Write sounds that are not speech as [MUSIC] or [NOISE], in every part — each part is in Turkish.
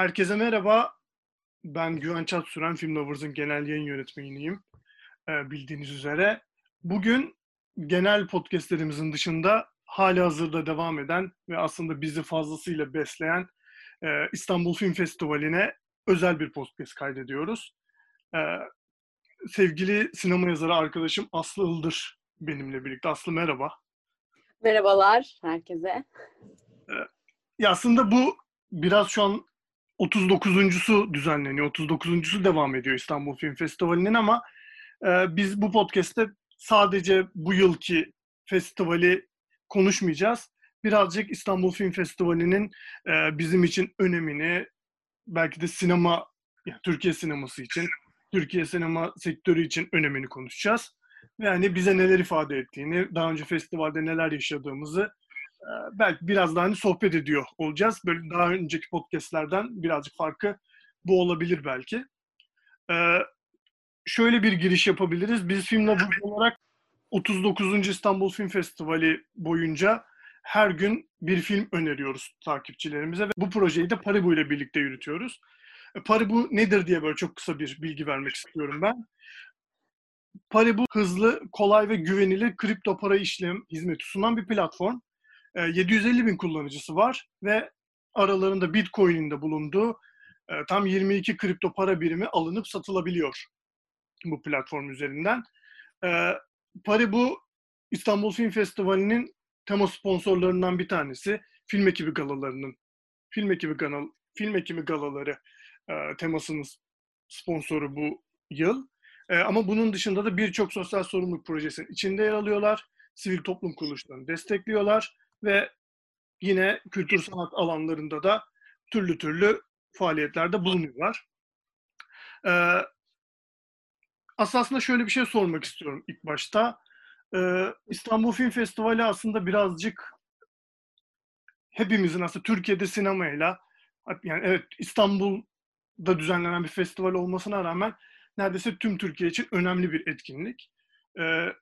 Herkese merhaba. Ben Güven Çatsüren, Film Lovers'ın genel yayın yönetmeniyim. Ee, bildiğiniz üzere. Bugün genel podcastlerimizin dışında hali hazırda devam eden ve aslında bizi fazlasıyla besleyen e, İstanbul Film Festivali'ne özel bir podcast kaydediyoruz. Ee, sevgili sinema yazarı arkadaşım Aslı Ildır benimle birlikte. Aslı merhaba. Merhabalar herkese. Ee, ya aslında bu biraz şu an 39.sü düzenleniyor. 39.sü devam ediyor İstanbul Film Festivali'nin ama e, biz bu podcast'te sadece bu yılki festivali konuşmayacağız. Birazcık İstanbul Film Festivali'nin e, bizim için önemini, belki de sinema, yani Türkiye sineması için, Türkiye sinema sektörü için önemini konuşacağız. Yani bize neler ifade ettiğini, daha önce festivalde neler yaşadığımızı belki biraz daha hani sohbet ediyor olacağız. Böyle daha önceki podcastlerden birazcık farkı bu olabilir belki. Ee, şöyle bir giriş yapabiliriz. Biz Film olarak 39. İstanbul Film Festivali boyunca her gün bir film öneriyoruz takipçilerimize ve bu projeyi de Paribu ile birlikte yürütüyoruz. E, Paribu nedir diye böyle çok kısa bir bilgi vermek istiyorum ben. Paribu hızlı, kolay ve güvenilir kripto para işlem hizmeti sunan bir platform. 750 bin kullanıcısı var ve aralarında Bitcoin'in de bulunduğu tam 22 kripto para birimi alınıp satılabiliyor bu platform üzerinden. Paribu İstanbul Film Festivali'nin tema sponsorlarından bir tanesi. Film ekibi galalarının film ekibi kanal film ekibi galaları temasının sponsoru bu yıl. ama bunun dışında da birçok sosyal sorumluluk projesinin içinde yer alıyorlar. Sivil toplum kuruluşlarını destekliyorlar ve yine kültür sanat alanlarında da türlü türlü faaliyetlerde bulunuyorlar. Ee, aslında şöyle bir şey sormak istiyorum ilk başta. Ee, İstanbul Film Festivali aslında birazcık hepimizin aslında Türkiye'de sinemayla yani evet İstanbul'da düzenlenen bir festival olmasına rağmen neredeyse tüm Türkiye için önemli bir etkinlik. Ee,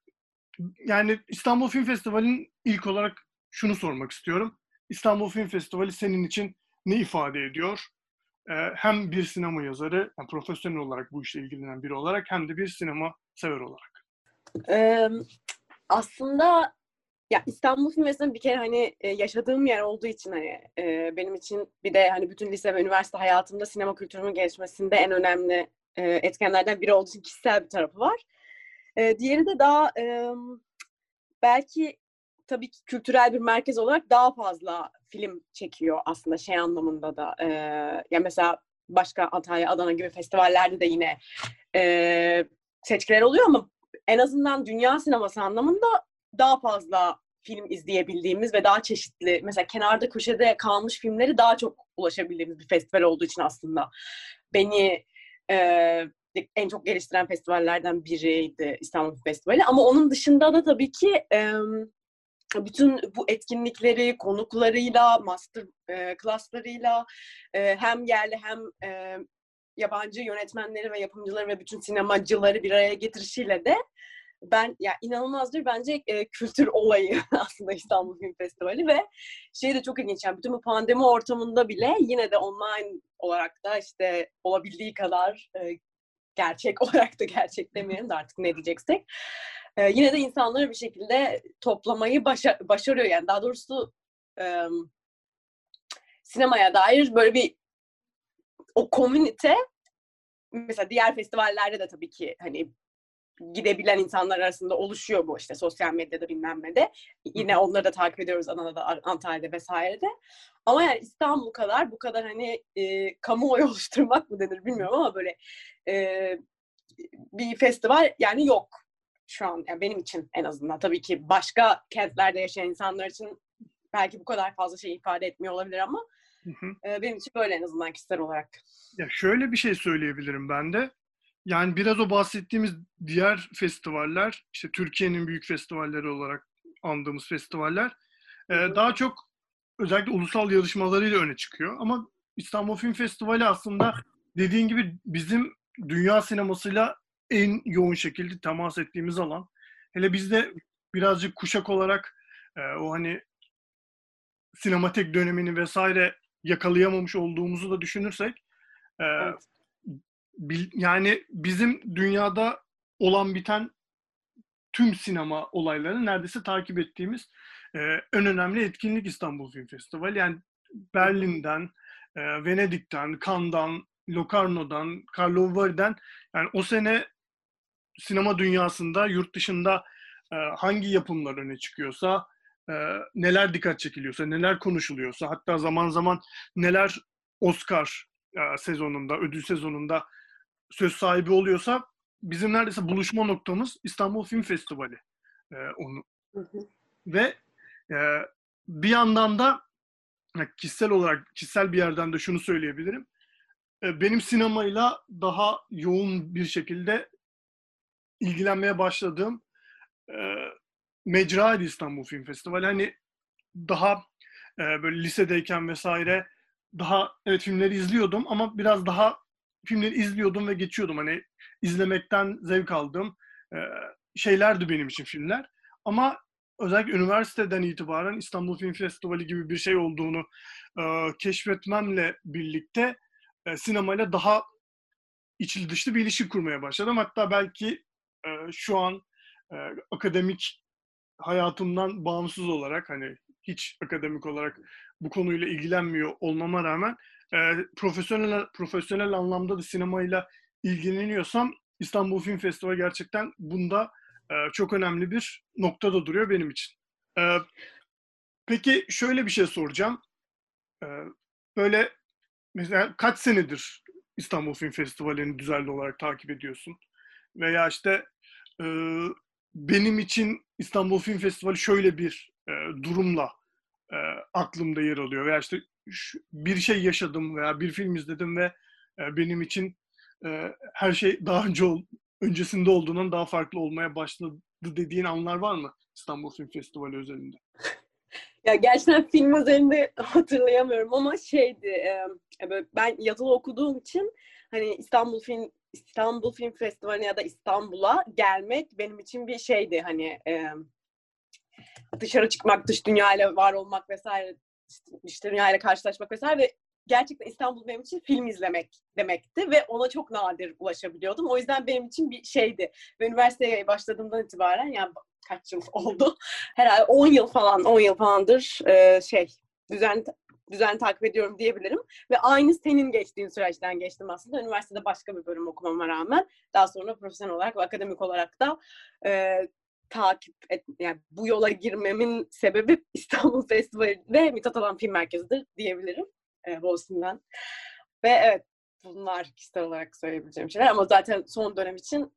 yani İstanbul Film Festivali'nin ilk olarak şunu sormak istiyorum. İstanbul Film Festivali senin için ne ifade ediyor? Ee, hem bir sinema yazarı, yani profesyonel olarak bu işle ilgilenen biri olarak hem de bir sinema sever olarak. Ee, aslında ya İstanbul Film Festivali bir kere hani e, yaşadığım yer olduğu için hani e, benim için bir de hani bütün lise ve üniversite hayatımda sinema kültürünün gelişmesinde en önemli e, etkenlerden biri olduğu için kişisel bir tarafı var. Diğeri de daha belki tabii ki kültürel bir merkez olarak daha fazla film çekiyor aslında şey anlamında da. E, ya mesela başka Antalya, Adana gibi festivallerde de yine e, seçkiler oluyor ama en azından dünya sineması anlamında daha fazla film izleyebildiğimiz ve daha çeşitli mesela kenarda köşede kalmış filmleri daha çok ulaşabildiğimiz bir festival olduğu için aslında beni e, en çok geliştiren festivallerden biriydi İstanbul Festivali ama onun dışında da tabii ki e, bütün bu etkinlikleri konuklarıyla, master e, klaslarıyla e, hem yerli hem e, yabancı yönetmenleri ve yapımcıları ve bütün sinemacıları bir araya getirişiyle de ben ya inanılmazdır bence e, kültür olayı [LAUGHS] aslında İstanbul Film Festivali ve şey de çok ilginç yani bütün bu pandemi ortamında bile yine de online olarak da işte olabildiği kadar e, gerçek [LAUGHS] olarak da gerçek demeyelim de artık ne diyeceksek e, yine de insanları bir şekilde toplamayı başa- başarıyor. Yani daha doğrusu e, sinemaya dair böyle bir o komünite mesela diğer festivallerde de tabii ki hani gidebilen insanlar arasında oluşuyor bu işte sosyal medyada bilmem ne de. Yine onları da takip ediyoruz Adana'da, Antalya'da vesairede. Ama yani İstanbul kadar bu kadar hani e, kamuoyu [LAUGHS] oluşturmak mı denir bilmiyorum ama böyle e, bir festival yani yok şu an yani benim için en azından tabii ki başka kentlerde yaşayan insanlar için belki bu kadar fazla şey ifade etmiyor olabilir ama hı hı. E, benim için böyle en azından kişisel olarak. Ya şöyle bir şey söyleyebilirim ben de. Yani biraz o bahsettiğimiz diğer festivaller, işte Türkiye'nin büyük festivalleri olarak andığımız festivaller e, daha çok özellikle ulusal yarışmalarıyla öne çıkıyor. Ama İstanbul Film Festivali aslında dediğin gibi bizim dünya sinemasıyla en yoğun şekilde temas ettiğimiz alan. Hele bizde birazcık kuşak olarak e, o hani sinematek dönemini vesaire yakalayamamış olduğumuzu da düşünürsek e, evet. bil, yani bizim dünyada olan biten tüm sinema olaylarını neredeyse takip ettiğimiz e, en önemli etkinlik İstanbul Film Festivali. Yani Berlin'den, e, Venedik'ten, Cannes'dan, Locarno'dan, Karlovari'den yani o sene sinema dünyasında, yurt dışında e, hangi yapımlar öne çıkıyorsa, e, neler dikkat çekiliyorsa, neler konuşuluyorsa, hatta zaman zaman neler Oscar e, sezonunda, ödül sezonunda söz sahibi oluyorsa bizim neredeyse buluşma noktamız İstanbul Film Festivali. E, onu. Hı hı. Ve e, bir yandan da kişisel olarak, kişisel bir yerden de şunu söyleyebilirim. E, benim sinemayla daha yoğun bir şekilde ilgilenmeye başladığım e, mecraydı İstanbul Film Festivali. Hani daha e, böyle lisedeyken vesaire daha evet filmleri izliyordum ama biraz daha filmleri izliyordum ve geçiyordum. Hani izlemekten zevk aldığım e, şeylerdi benim için filmler. Ama özellikle üniversiteden itibaren İstanbul Film Festivali gibi bir şey olduğunu e, keşfetmemle birlikte e, sinemayla daha içli dışlı bir ilişki kurmaya başladım. Hatta belki e, şu an e, akademik hayatımdan bağımsız olarak hani hiç akademik olarak bu konuyla ilgilenmiyor olmama rağmen e, profesyonel profesyonel anlamda da sinemayla ilgileniyorsam İstanbul Film Festivali gerçekten bunda e, çok önemli bir noktada duruyor benim için. E, peki şöyle bir şey soracağım. E, böyle mesela kaç senedir İstanbul Film Festivali'ni düzenli olarak takip ediyorsun? Veya işte e, benim için İstanbul Film Festivali şöyle bir e, durumla e, aklımda yer alıyor. Veya işte şu, bir şey yaşadım veya bir film izledim ve e, benim için e, her şey daha önce ol, öncesinde olduğundan daha farklı olmaya başladı dediğin anlar var mı İstanbul Film Festivali özelinde? [LAUGHS] ya gerçekten film özelinde [LAUGHS] hatırlayamıyorum ama şeydi e, ben yazılı okuduğum için hani İstanbul Film İstanbul Film Festivali ya da İstanbul'a gelmek benim için bir şeydi hani e, dışarı çıkmak, dış dünyayla var olmak vesaire, dış dünyayla karşılaşmak vesaire ve gerçekten İstanbul benim için film izlemek demekti ve ona çok nadir ulaşabiliyordum. O yüzden benim için bir şeydi. Ve üniversiteye başladığımdan itibaren yani kaç yıl [LAUGHS] oldu? Herhalde 10 yıl falan, 10 yıl falandır e, şey düzenli düzenli takip ediyorum diyebilirim. Ve aynı senin geçtiğin süreçten geçtim aslında. Üniversitede başka bir bölüm okumama rağmen daha sonra profesyonel olarak ve akademik olarak da e, takip et, yani bu yola girmemin sebebi [LAUGHS] İstanbul Festivali ve Mithat Alan Film Merkezi'dir diyebilirim e, Boğaziçi'nden. Ve evet bunlar kişisel olarak söyleyebileceğim şeyler ama zaten son dönem için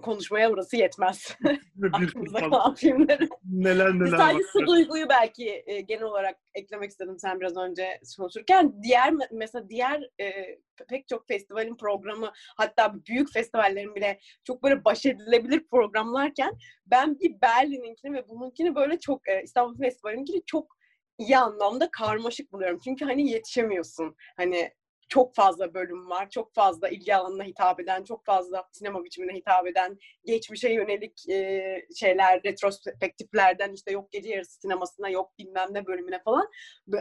konuşmaya burası yetmez. [LAUGHS] Aklımıza kalan filmleri. Neler neler Sadece şu duyguyu belki e, genel olarak eklemek istedim sen biraz önce konuşurken. Diğer mesela diğer e, pek çok festivalin programı hatta büyük festivallerin bile çok böyle baş edilebilir programlarken ben bir Berlin'inkini ve bununkini böyle çok e, İstanbul Festivali'ninkini çok iyi anlamda karmaşık buluyorum. Çünkü hani yetişemiyorsun. Hani çok fazla bölüm var. Çok fazla ilgi alanına hitap eden, çok fazla sinema biçimine hitap eden, geçmişe yönelik e, şeyler, retrospektiflerden işte yok gece yarısı sinemasına, yok bilmem ne bölümüne falan.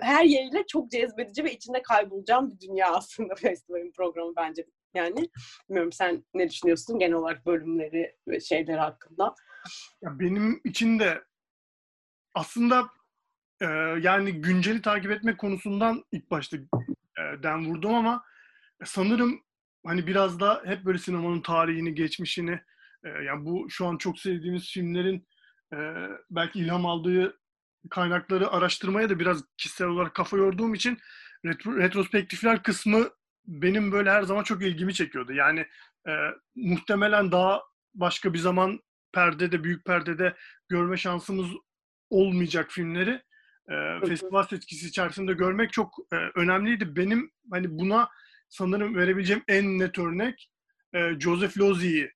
Her yeriyle çok cezbedici ve içinde kaybolacağım bir dünya [LAUGHS] aslında festivalin programı bence. Yani bilmiyorum sen ne düşünüyorsun genel olarak bölümleri ve şeyleri hakkında? Ya benim için de aslında e, yani günceli takip etmek konusundan ilk başta den vurdum ama sanırım hani biraz da hep böyle sinemanın tarihini, geçmişini e, yani bu şu an çok sevdiğimiz filmlerin e, belki ilham aldığı kaynakları araştırmaya da biraz kişisel olarak kafa yorduğum için retro, retrospektifler kısmı benim böyle her zaman çok ilgimi çekiyordu. Yani e, muhtemelen daha başka bir zaman perdede, büyük perdede görme şansımız olmayacak filmleri e, festival seçkisi içerisinde görmek çok e, önemliydi. Benim hani buna sanırım verebileceğim en net örnek e, Joseph Losey'i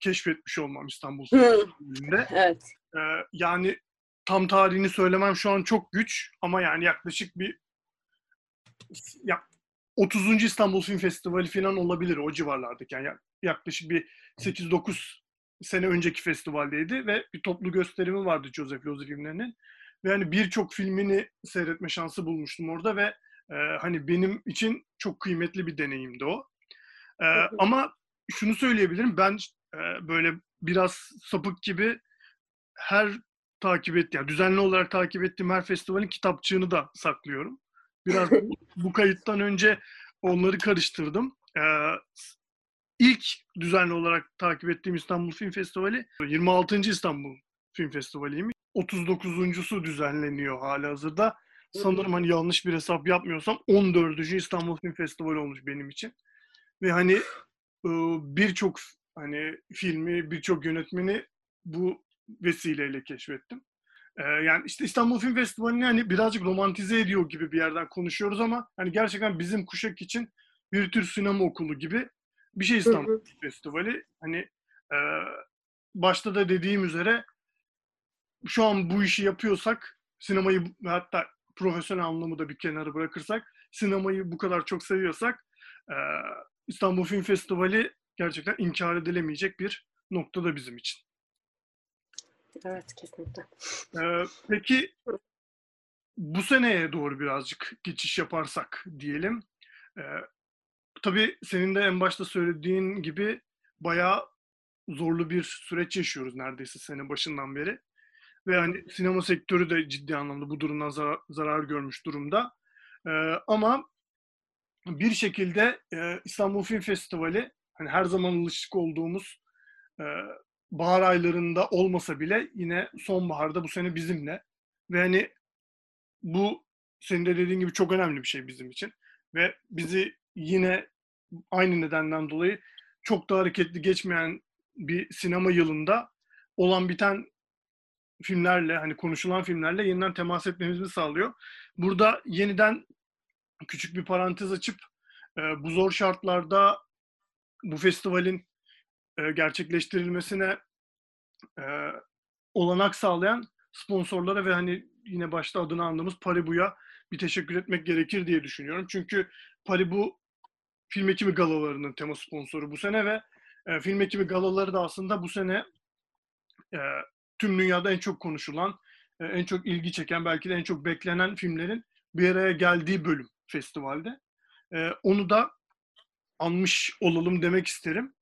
keşfetmiş olmam İstanbul Film'de. evet. E, yani tam tarihini söylemem şu an çok güç ama yani yaklaşık bir ya, 30. İstanbul Film Festivali falan olabilir o civarlardaki. Yani yaklaşık bir 8-9 sene önceki festivaldeydi ve bir toplu gösterimi vardı Joseph Losey filmlerinin. Ve hani birçok filmini seyretme şansı bulmuştum orada ve E, hani benim için çok kıymetli bir deneyimdi o. E, ama şunu söyleyebilirim. Ben e, böyle biraz sapık gibi her takip et, yani düzenli olarak takip ettiğim her festivalin kitapçığını da saklıyorum. Biraz [LAUGHS] bu kayıttan önce onları karıştırdım. Ee, ilk düzenli olarak takip ettiğim İstanbul Film Festivali 26. İstanbul Film Festivali'ymiş. 39.sü düzenleniyor hala hazırda. Sanırım hani yanlış bir hesap yapmıyorsam 14. İstanbul Film Festivali olmuş benim için. Ve hani birçok hani filmi, birçok yönetmeni bu vesileyle keşfettim. Ee, yani işte İstanbul Film Festivali'ni hani birazcık romantize ediyor gibi bir yerden konuşuyoruz ama hani gerçekten bizim kuşak için bir tür sinema okulu gibi bir şey İstanbul Festivali. Hani e, başta da dediğim üzere şu an bu işi yapıyorsak sinemayı hatta profesyonel anlamı da bir kenara bırakırsak sinemayı bu kadar çok seviyorsak e, İstanbul Film Festivali gerçekten inkar edilemeyecek bir noktada bizim için. Evet kesinlikle. Ee, peki bu seneye doğru birazcık geçiş yaparsak diyelim. Ee, tabii senin de en başta söylediğin gibi bayağı zorlu bir süreç yaşıyoruz neredeyse sene başından beri. Ve hani sinema sektörü de ciddi anlamda bu durumdan zarar, zarar görmüş durumda. Ee, ama bir şekilde e, İstanbul Film Festivali hani her zaman alışık olduğumuz e, bahar aylarında olmasa bile yine sonbaharda bu sene bizimle. Ve hani bu senin de dediğin gibi çok önemli bir şey bizim için. Ve bizi yine aynı nedenden dolayı çok da hareketli geçmeyen bir sinema yılında olan biten filmlerle hani konuşulan filmlerle yeniden temas etmemizi sağlıyor. Burada yeniden küçük bir parantez açıp e, bu zor şartlarda bu festivalin e, gerçekleştirilmesine e, olanak sağlayan sponsorlara ve hani yine başta adını andığımız Paribu'ya bir teşekkür etmek gerekir diye düşünüyorum. Çünkü Paribu film ekibi galalarının tema sponsoru bu sene ve e, film ekibi galaları da aslında bu sene e, tüm dünyada en çok konuşulan, e, en çok ilgi çeken, belki de en çok beklenen filmlerin bir araya geldiği bölüm festivalde. E, onu da anmış olalım demek isterim.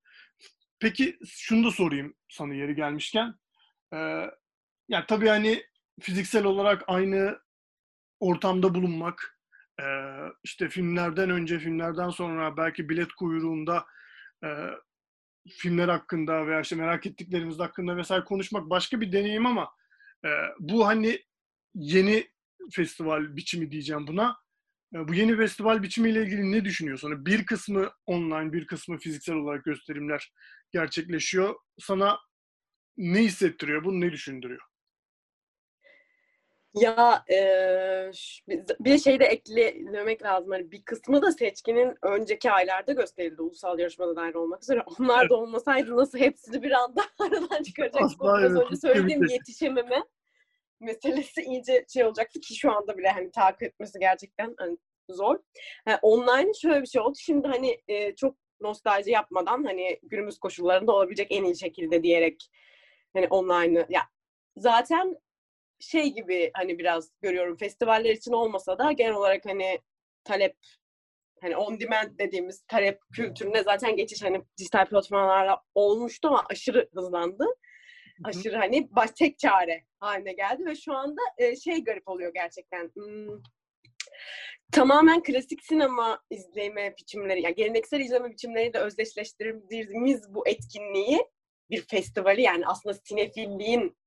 Peki şunu da sorayım sana yeri gelmişken. Ee, yani tabii hani fiziksel olarak aynı ortamda bulunmak, e, işte filmlerden önce, filmlerden sonra belki bilet kuyruğunda filmler hakkında veya işte merak ettiklerimiz hakkında vesaire konuşmak başka bir deneyim ama e, bu hani yeni festival biçimi diyeceğim buna. Bu yeni festival biçimiyle ilgili ne düşünüyorsun? Bir kısmı online, bir kısmı fiziksel olarak gösterimler gerçekleşiyor. Sana ne hissettiriyor? Bunu ne düşündürüyor? Ya e, bir şey de eklemek lazım. Hani bir kısmı da seçkinin önceki aylarda gösterildi ulusal yarışmada dahil olmak üzere. Onlar evet. da olmasaydı nasıl hepsini bir anda [LAUGHS] aradan çıkaracak? Biraz önce söylediğim yetişememe meselesi iyice şey olacaktı ki şu anda bile hani takip etmesi gerçekten hani zor. Yani online şöyle bir şey oldu. Şimdi hani e, çok nostalji yapmadan hani günümüz koşullarında olabilecek en iyi şekilde diyerek hani online'ı ya zaten şey gibi hani biraz görüyorum festivaller için olmasa da genel olarak hani talep hani on demand dediğimiz talep kültürüne zaten geçiş hani dijital platformlarla olmuştu ama aşırı hızlandı. Aşırı hani baş tek çare haline geldi ve şu anda e, şey garip oluyor gerçekten. Hmm, tamamen klasik sinema izleme biçimleri, yani geleneksel izleme biçimleriyle özdeşleştirdiğimiz bu etkinliği bir festivali yani aslında sinefilliğin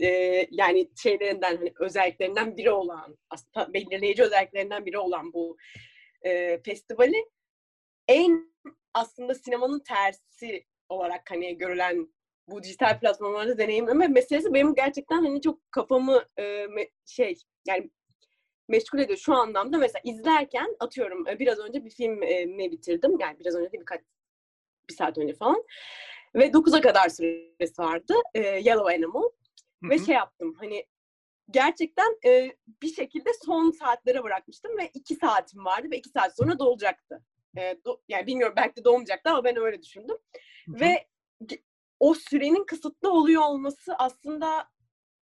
e, yani şeylerinden hani özelliklerinden biri olan aslında belirleyici özelliklerinden biri olan bu e, festivali en aslında sinemanın tersi olarak hani görülen bu dijital platformlarda deneyimleme meselesi benim gerçekten hani çok kafamı e, şey yani meşgul ediyor şu anlamda. Mesela izlerken atıyorum biraz önce bir film mi bitirdim. Yani biraz önce değil birkaç bir saat önce falan. Ve 9'a kadar süresi vardı. E, Yellow Animal. Hı-hı. Ve şey yaptım hani gerçekten e, bir şekilde son saatlere bırakmıştım ve iki saatim vardı ve iki saat sonra dolacaktı. E, do, yani bilmiyorum belki de dolmayacaktı ama ben öyle düşündüm. Hı-hı. Ve o sürenin kısıtlı oluyor olması aslında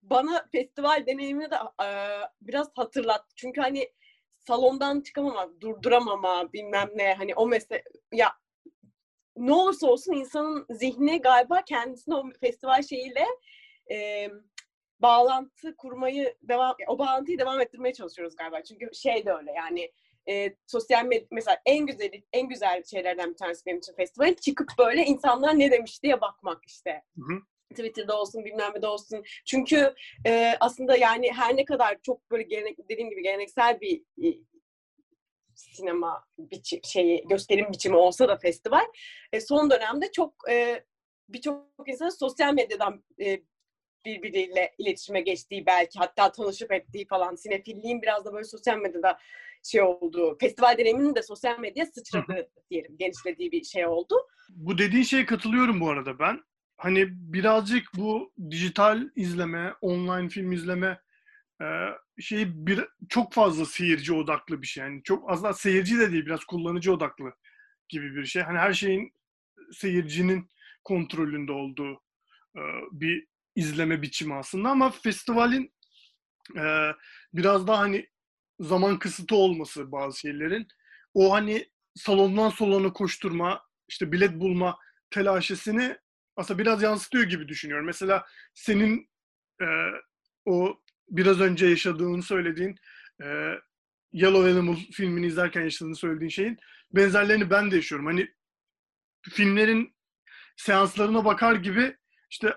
bana festival deneyimini de e, biraz hatırlattı. Çünkü hani salondan çıkamama, durduramama bilmem ne hani o mesele ya ne olursa olsun insanın zihni galiba kendisini o festival şeyiyle e, bağlantı kurmayı devam o bağlantıyı devam ettirmeye çalışıyoruz galiba. Çünkü şey de öyle yani e, sosyal medya mesela en güzel en güzel şeylerden bir tanesi benim için festival çıkıp böyle insanlar ne demiş diye bakmak işte. Hı hı. Twitter'da olsun bilmem ne de olsun. Çünkü e, aslında yani her ne kadar çok böyle gelenek, dediğim gibi geleneksel bir e, sinema biçim, şeyi gösterim biçimi olsa da festival e, son dönemde çok e, birçok insan sosyal medyadan e, birbiriyle iletişime geçtiği belki hatta tanışıp ettiği falan sinefilliğin biraz da böyle sosyal medyada şey oldu. Festival deneyiminin de sosyal medya sıçradı diyelim. Genişlediği bir şey oldu. Bu dediğin şeye katılıyorum bu arada ben. Hani birazcık bu dijital izleme, online film izleme şey bir çok fazla seyirci odaklı bir şey. Yani çok aslında seyirci de değil, biraz kullanıcı odaklı gibi bir şey. Hani her şeyin seyircinin kontrolünde olduğu bir izleme biçimi aslında ama festivalin biraz daha hani zaman kısıtı olması bazı şeylerin o hani salondan salona koşturma, işte bilet bulma telaşesini aslında biraz yansıtıyor gibi düşünüyorum. Mesela senin e, o biraz önce yaşadığını söylediğin e, Yellow Animal filmini izlerken yaşadığını söylediğin şeyin benzerlerini ben de yaşıyorum. Hani filmlerin seanslarına bakar gibi işte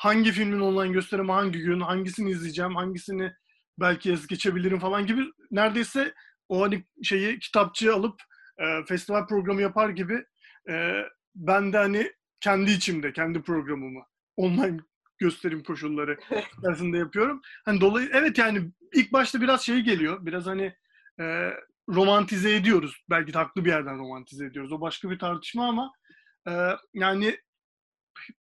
hangi filmin online gösterimi hangi gün, hangisini izleyeceğim, hangisini belki es geçebilirim falan gibi neredeyse o hani şeyi kitapçıya alıp e, festival programı yapar gibi e, ben de hani kendi içimde, kendi programımı online gösterim koşulları [LAUGHS] içerisinde yapıyorum. Hani dolayı evet yani ilk başta biraz şey geliyor. Biraz hani e, romantize ediyoruz. Belki de haklı bir yerden romantize ediyoruz. O başka bir tartışma ama e, yani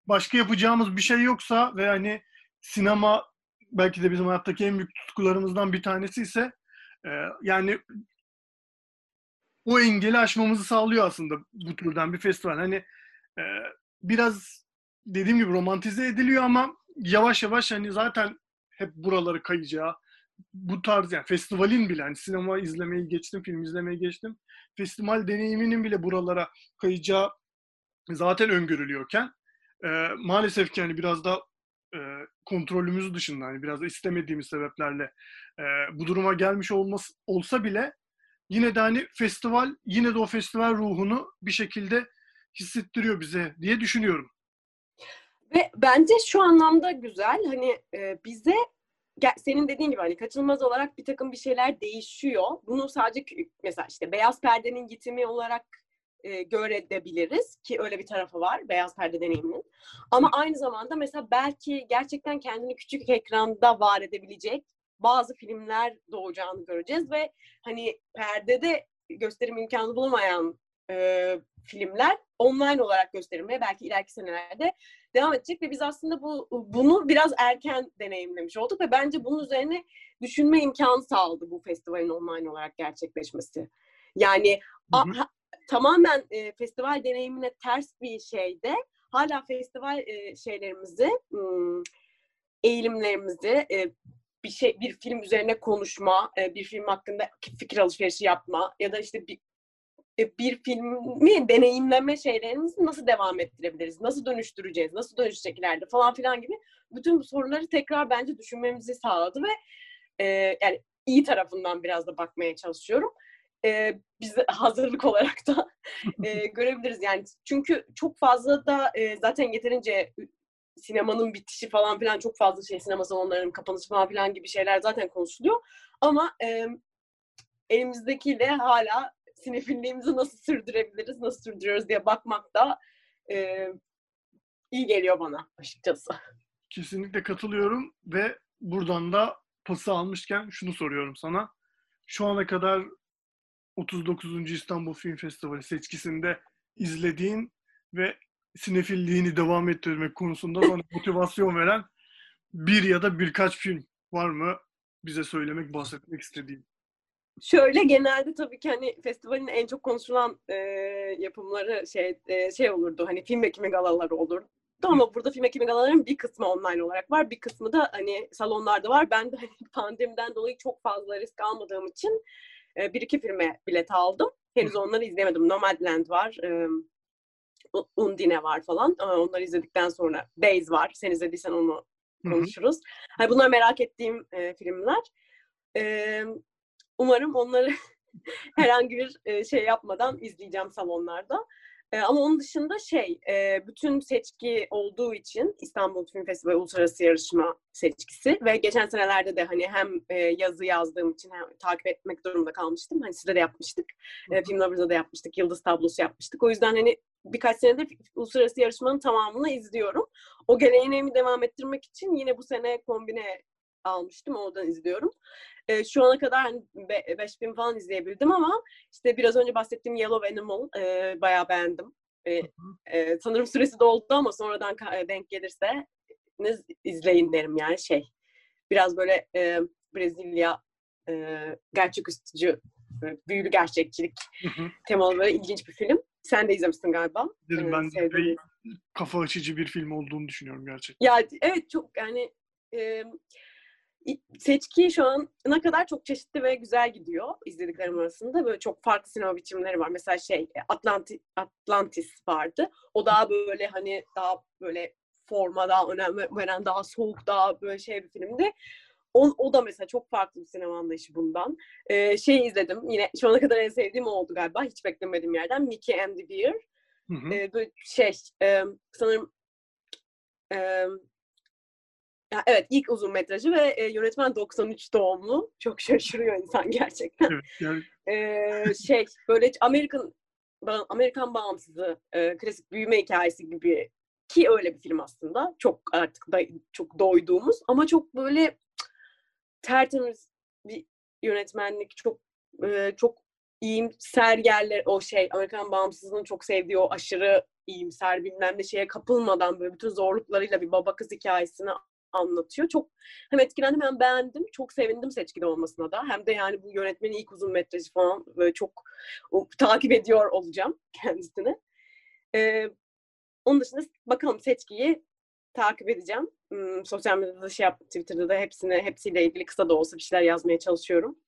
başka yapacağımız bir şey yoksa ve hani sinema belki de bizim hayattaki en büyük tutkularımızdan bir tanesi ise e, yani o engeli aşmamızı sağlıyor aslında bu türden bir festival. Hani e, biraz dediğim gibi romantize ediliyor ama yavaş yavaş hani zaten hep buraları kayacağı bu tarz yani festivalin bile hani sinema izlemeyi geçtim, film izlemeyi geçtim. Festival deneyiminin bile buralara kayacağı zaten öngörülüyorken e, maalesef ki hani biraz da e, kontrolümüz dışında hani biraz da istemediğimiz sebeplerle e, bu duruma gelmiş olması olsa bile yine de hani festival yine de o festival ruhunu bir şekilde hissettiriyor bize diye düşünüyorum. Ve bence şu anlamda güzel hani e, bize senin dediğin gibi hani kaçınılmaz olarak bir takım bir şeyler değişiyor. Bunu sadece mesela işte beyaz perdenin gitimi olarak e, görebiliriz ki öyle bir tarafı var beyaz perde deneyiminin. Ama aynı zamanda mesela belki gerçekten kendini küçük ekranda var edebilecek bazı filmler doğacağını göreceğiz ve hani perdede gösterim imkanı bulunmayan e, filmler online olarak gösterilmeye belki ileriki senelerde devam edecek ve biz aslında bu bunu biraz erken deneyimlemiş olduk ve bence bunun üzerine düşünme imkanı sağladı bu festivalin online olarak gerçekleşmesi. Yani a, tamamen e, festival deneyimine ters bir şeyde hala festival e, şeylerimizi eğilimlerimizi e, bir şey bir film üzerine konuşma, e, bir film hakkında fikir alışverişi yapma ya da işte bir e, bir filmi deneyimleme şeylerimizi nasıl devam ettirebiliriz? Nasıl dönüştüreceğiz? Nasıl dönüşecek ileride falan filan gibi bütün bu soruları tekrar bence düşünmemizi sağladı ve e, yani iyi tarafından biraz da bakmaya çalışıyorum. E, biz [LAUGHS] hazırlık olarak da e, [LAUGHS] görebiliriz yani çünkü çok fazla da e, zaten yeterince sinemanın bitişi falan filan çok fazla şey sinema salonlarının kapanışı falan filan gibi şeyler zaten konuşuluyor ama e, elimizdekiyle hala sinefilliğimizi nasıl sürdürebiliriz, nasıl sürdürüyoruz diye bakmak da e, iyi geliyor bana açıkçası. Kesinlikle katılıyorum ve buradan da pası almışken şunu soruyorum sana. Şu ana kadar 39. İstanbul Film Festivali seçkisinde izlediğin ve sinefilliğini devam ettirmek konusunda sana [LAUGHS] motivasyon veren bir ya da birkaç film var mı bize söylemek, bahsetmek istediğin? Şöyle genelde tabii ki hani festivalin en çok konuşulan e, yapımları şey e, şey olurdu hani film ekimi galaları olurdu. Ama burada film ekimi galaların bir kısmı online olarak var. Bir kısmı da hani salonlarda var. Ben de hani [LAUGHS] pandemiden dolayı çok fazla risk almadığım için bir iki filme bilet aldım. Henüz onları izlemedim. Nomadland var. E, Undine var falan. Onları izledikten sonra Days var. Sen izlediysen onu konuşuruz. Hani bunlar merak ettiğim e, filmler. E, umarım onları [LAUGHS] herhangi bir e, şey yapmadan izleyeceğim salonlarda. E, ama onun dışında şey, e, bütün seçki olduğu için İstanbul Film Festivali Uluslararası Yarışma seçkisi ve geçen senelerde de hani hem e, yazı yazdığım için hem takip etmek durumunda kalmıştım. Hani sizde de yapmıştık. E, Film Lovers'da da yapmıştık. Yıldız tablosu yapmıştık. O yüzden hani birkaç senedir uluslararası yarışmanın tamamını izliyorum. O geleneğimi devam ettirmek için yine bu sene kombine almıştım. Oradan izliyorum. E, şu ana kadar hani 5 film falan izleyebildim ama işte biraz önce bahsettiğim Yellow Animal e, bayağı beğendim. E, e, sanırım süresi doldu ama sonradan denk gelirse izleyin derim yani şey. Biraz böyle e, Brezilya e, gerçeküstücü büyülü gerçekçilik temalı böyle ilginç bir film. Sen de izlemişsin galiba. Dedim ben de kafa açıcı bir film olduğunu düşünüyorum gerçekten. Ya evet çok yani e, seçki şu ana kadar çok çeşitli ve güzel gidiyor izlediklerim arasında. Böyle çok farklı sinema biçimleri var. Mesela şey Atlantis, Atlantis vardı. O daha böyle hani daha böyle forma daha önem veren daha soğuk daha böyle şey bir filmdi. O, o da mesela çok farklı bir sinema anlayışı bundan. Ee, şey izledim yine şu ana kadar en sevdiğim oldu galiba. Hiç beklemediğim yerden. Mickey and the Bear. Hı hı. Ee, böyle şey e, sanırım e, evet ilk uzun metrajı ve e, yönetmen 93 doğumlu. Çok şaşırıyor insan gerçekten. Evet, yani... e, şey böyle Amerikan Amerikan bağımsızı e, klasik büyüme hikayesi gibi ki öyle bir film aslında. Çok artık da, çok doyduğumuz ama çok böyle tertemiz bir yönetmenlik çok e, çok iyimser yerler o şey Amerikan bağımsızlığını çok sevdiği o aşırı iyimser bilmem ne şeye kapılmadan böyle bütün zorluklarıyla bir baba kız hikayesini anlatıyor. Çok hem etkilendim hem beğendim. Çok sevindim seçkide olmasına da. Hem de yani bu yönetmenin ilk uzun metrajı falan böyle çok o, takip ediyor olacağım [LAUGHS] kendisini. Ee, onun dışında bakalım seçkiyi takip edeceğim. Hmm, sosyal medyada şey yap, Twitter'da da hepsine hepsiyle ilgili kısa da olsa bir şeyler yazmaya çalışıyorum.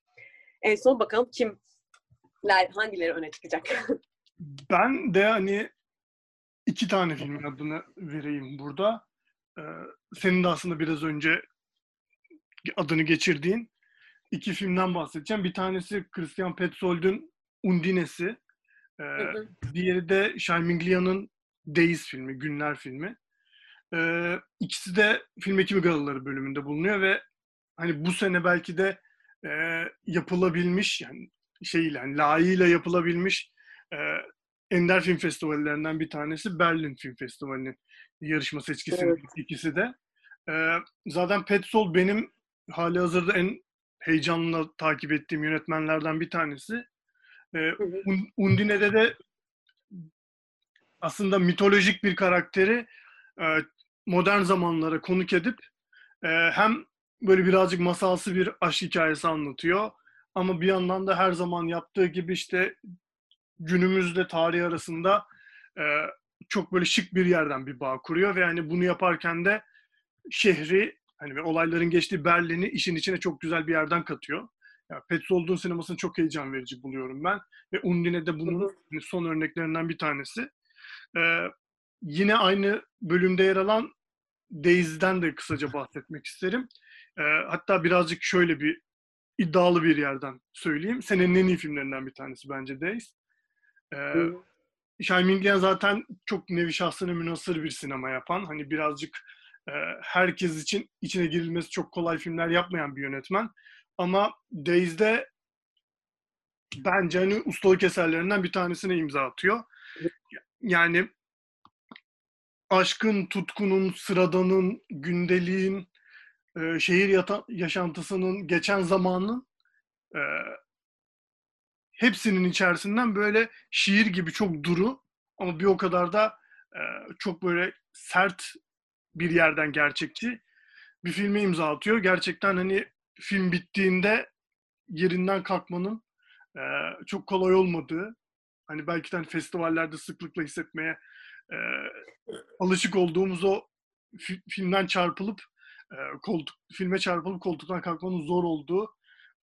En son bakalım kimler hangileri öne çıkacak. [LAUGHS] ben de hani iki tane filmin adını vereyim burada. Ee, senin de aslında biraz önce adını geçirdiğin iki filmden bahsedeceğim. Bir tanesi Christian Petzold'un Undine'si. Ee, diğeri de Sharminglia'nın Days filmi, Günler filmi. Ee, ikisi de film ekimi galaları bölümünde bulunuyor ve hani bu sene belki de e, yapılabilmiş yani şeyle yani layığıyla yapılabilmiş e, Ender Film Festivallerinden bir tanesi Berlin Film Festivali'nin yarışma seçkisinin evet. ikisi de. Ee, zaten Petzold benim hali hazırda en heyecanla takip ettiğim yönetmenlerden bir tanesi. Ee, Undine'de de aslında mitolojik bir karakteri e, modern zamanlara konuk edip e, hem böyle birazcık masalsı bir aşk hikayesi anlatıyor ama bir yandan da her zaman yaptığı gibi işte günümüzle tarih arasında e, çok böyle şık bir yerden bir bağ kuruyor ve yani bunu yaparken de şehri hani olayların geçtiği Berlin'i işin içine çok güzel bir yerden katıyor. Yani Petzold'un sinemasını çok heyecan verici buluyorum ben. Ve Undine de bunun hani son örneklerinden bir tanesi. Ee, yine aynı bölümde yer alan Days'den de kısaca bahsetmek isterim. Ee, hatta birazcık şöyle bir iddialı bir yerden söyleyeyim. Senenin en iyi filmlerinden bir tanesi bence Days. Ee, Şahin zaten çok nevi şahsına münasır bir sinema yapan, hani birazcık e, herkes için içine girilmesi çok kolay filmler yapmayan bir yönetmen. Ama Days'de bence hani ustalık eserlerinden bir tanesine imza atıyor. Yani aşkın, tutkunun, sıradanın, gündeliğin, e, şehir yata- yaşantısının, geçen zamanın e, hepsinin içerisinden böyle şiir gibi çok duru ama bir o kadar da e, çok böyle sert bir yerden gerçekçi bir filme imza atıyor. Gerçekten hani film bittiğinde yerinden kalkmanın e, çok kolay olmadığı, hani belki de hani festivallerde sıklıkla hissetmeye e, alışık olduğumuz o fi, filmden çarpılıp e, koltuk filme çarpılıp koltuktan kalkmanın zor olduğu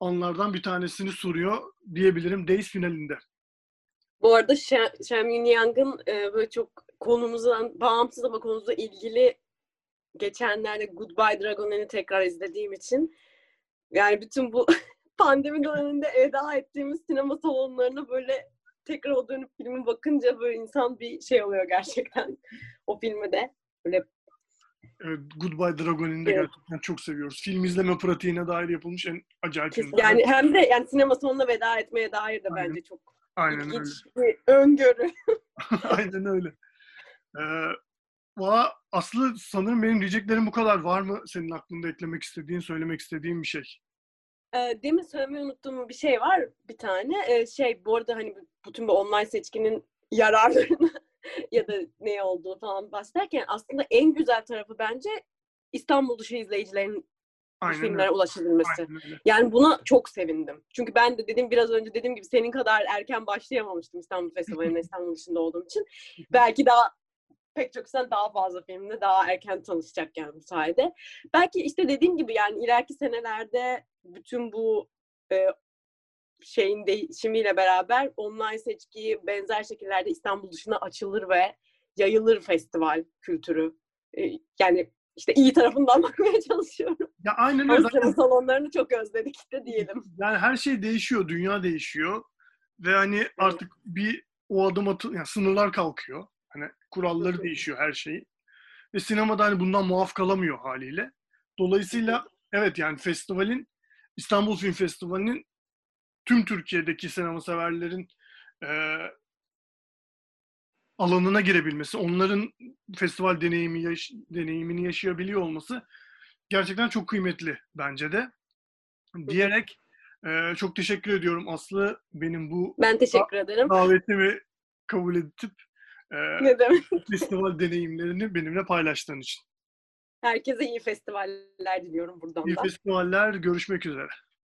anlardan bir tanesini soruyor diyebilirim Days finalinde. Bu arada Shem Yun Yang'ın e, böyle çok konumuzdan bağımsız ama konumuzla ilgili geçenlerde Goodbye Dragon'ını tekrar izlediğim için yani bütün bu [LAUGHS] pandemi döneminde eda ettiğimiz sinema salonlarına böyle tekrar o dönüp filmi bakınca böyle insan bir şey oluyor gerçekten [LAUGHS] o filmi de. Böyle Evet, Goodbye Dragon'ini de Evet. gerçekten çok seviyoruz. Film izleme pratiğine dair yapılmış en acayip kes- filmler. yani hem de yani sinema salonuna veda etmeye dair de Aynen. bence çok Aynen öyle. ilginç bir öngörü. [LAUGHS] [LAUGHS] Aynen öyle. Ee, valla Aslı sanırım benim diyeceklerim bu kadar. Var mı senin aklında eklemek istediğin, söylemek istediğin bir şey? Ee, demin söylemeyi unuttuğum bir şey var bir tane. Ee, şey bu arada hani bütün bu online seçkinin yararlarını [LAUGHS] ya da ne olduğu falan bahsederken aslında en güzel tarafı bence İstanbul dışı izleyicilerin Aynen filmlere öyle. ulaşabilmesi. Aynen öyle. Yani buna çok sevindim. Çünkü ben de dedim biraz önce dediğim gibi senin kadar erken başlayamamıştım İstanbul Festivali'ne [LAUGHS] İstanbul dışında olduğum için. Belki daha pek çok insan daha fazla filmle daha erken tanışacak yani bu sayede. Belki işte dediğim gibi yani ileriki senelerde bütün bu e, şeyin değişimiyle beraber online seçki benzer şekillerde İstanbul dışına açılır ve yayılır festival kültürü. E, yani işte iyi tarafından [LAUGHS] bakmaya çalışıyorum. Ya aynen öyle. sinema salonlarını çok özledik de diyelim. [LAUGHS] Yani her şey değişiyor, dünya değişiyor ve hani artık bir o adım atı, yani sınırlar kalkıyor. Hani kuralları değişiyor her şey. Ve sinemada hani bundan muaf kalamıyor haliyle. Dolayısıyla evet yani festivalin İstanbul Film Festivali'nin tüm Türkiye'deki sinema severlerin eee, alanına girebilmesi, onların festival deneyimi yaş- deneyimini yaşayabiliyor olması gerçekten çok kıymetli bence de. Diyerek eee, çok teşekkür ediyorum Aslı benim bu Ben teşekkür ederim. davetimi kabul edip eee, Ne demek? [LAUGHS] festival deneyimlerini benimle paylaştığın için. Herkese iyi festivaller diliyorum buradan İyi da. festivaller, görüşmek üzere.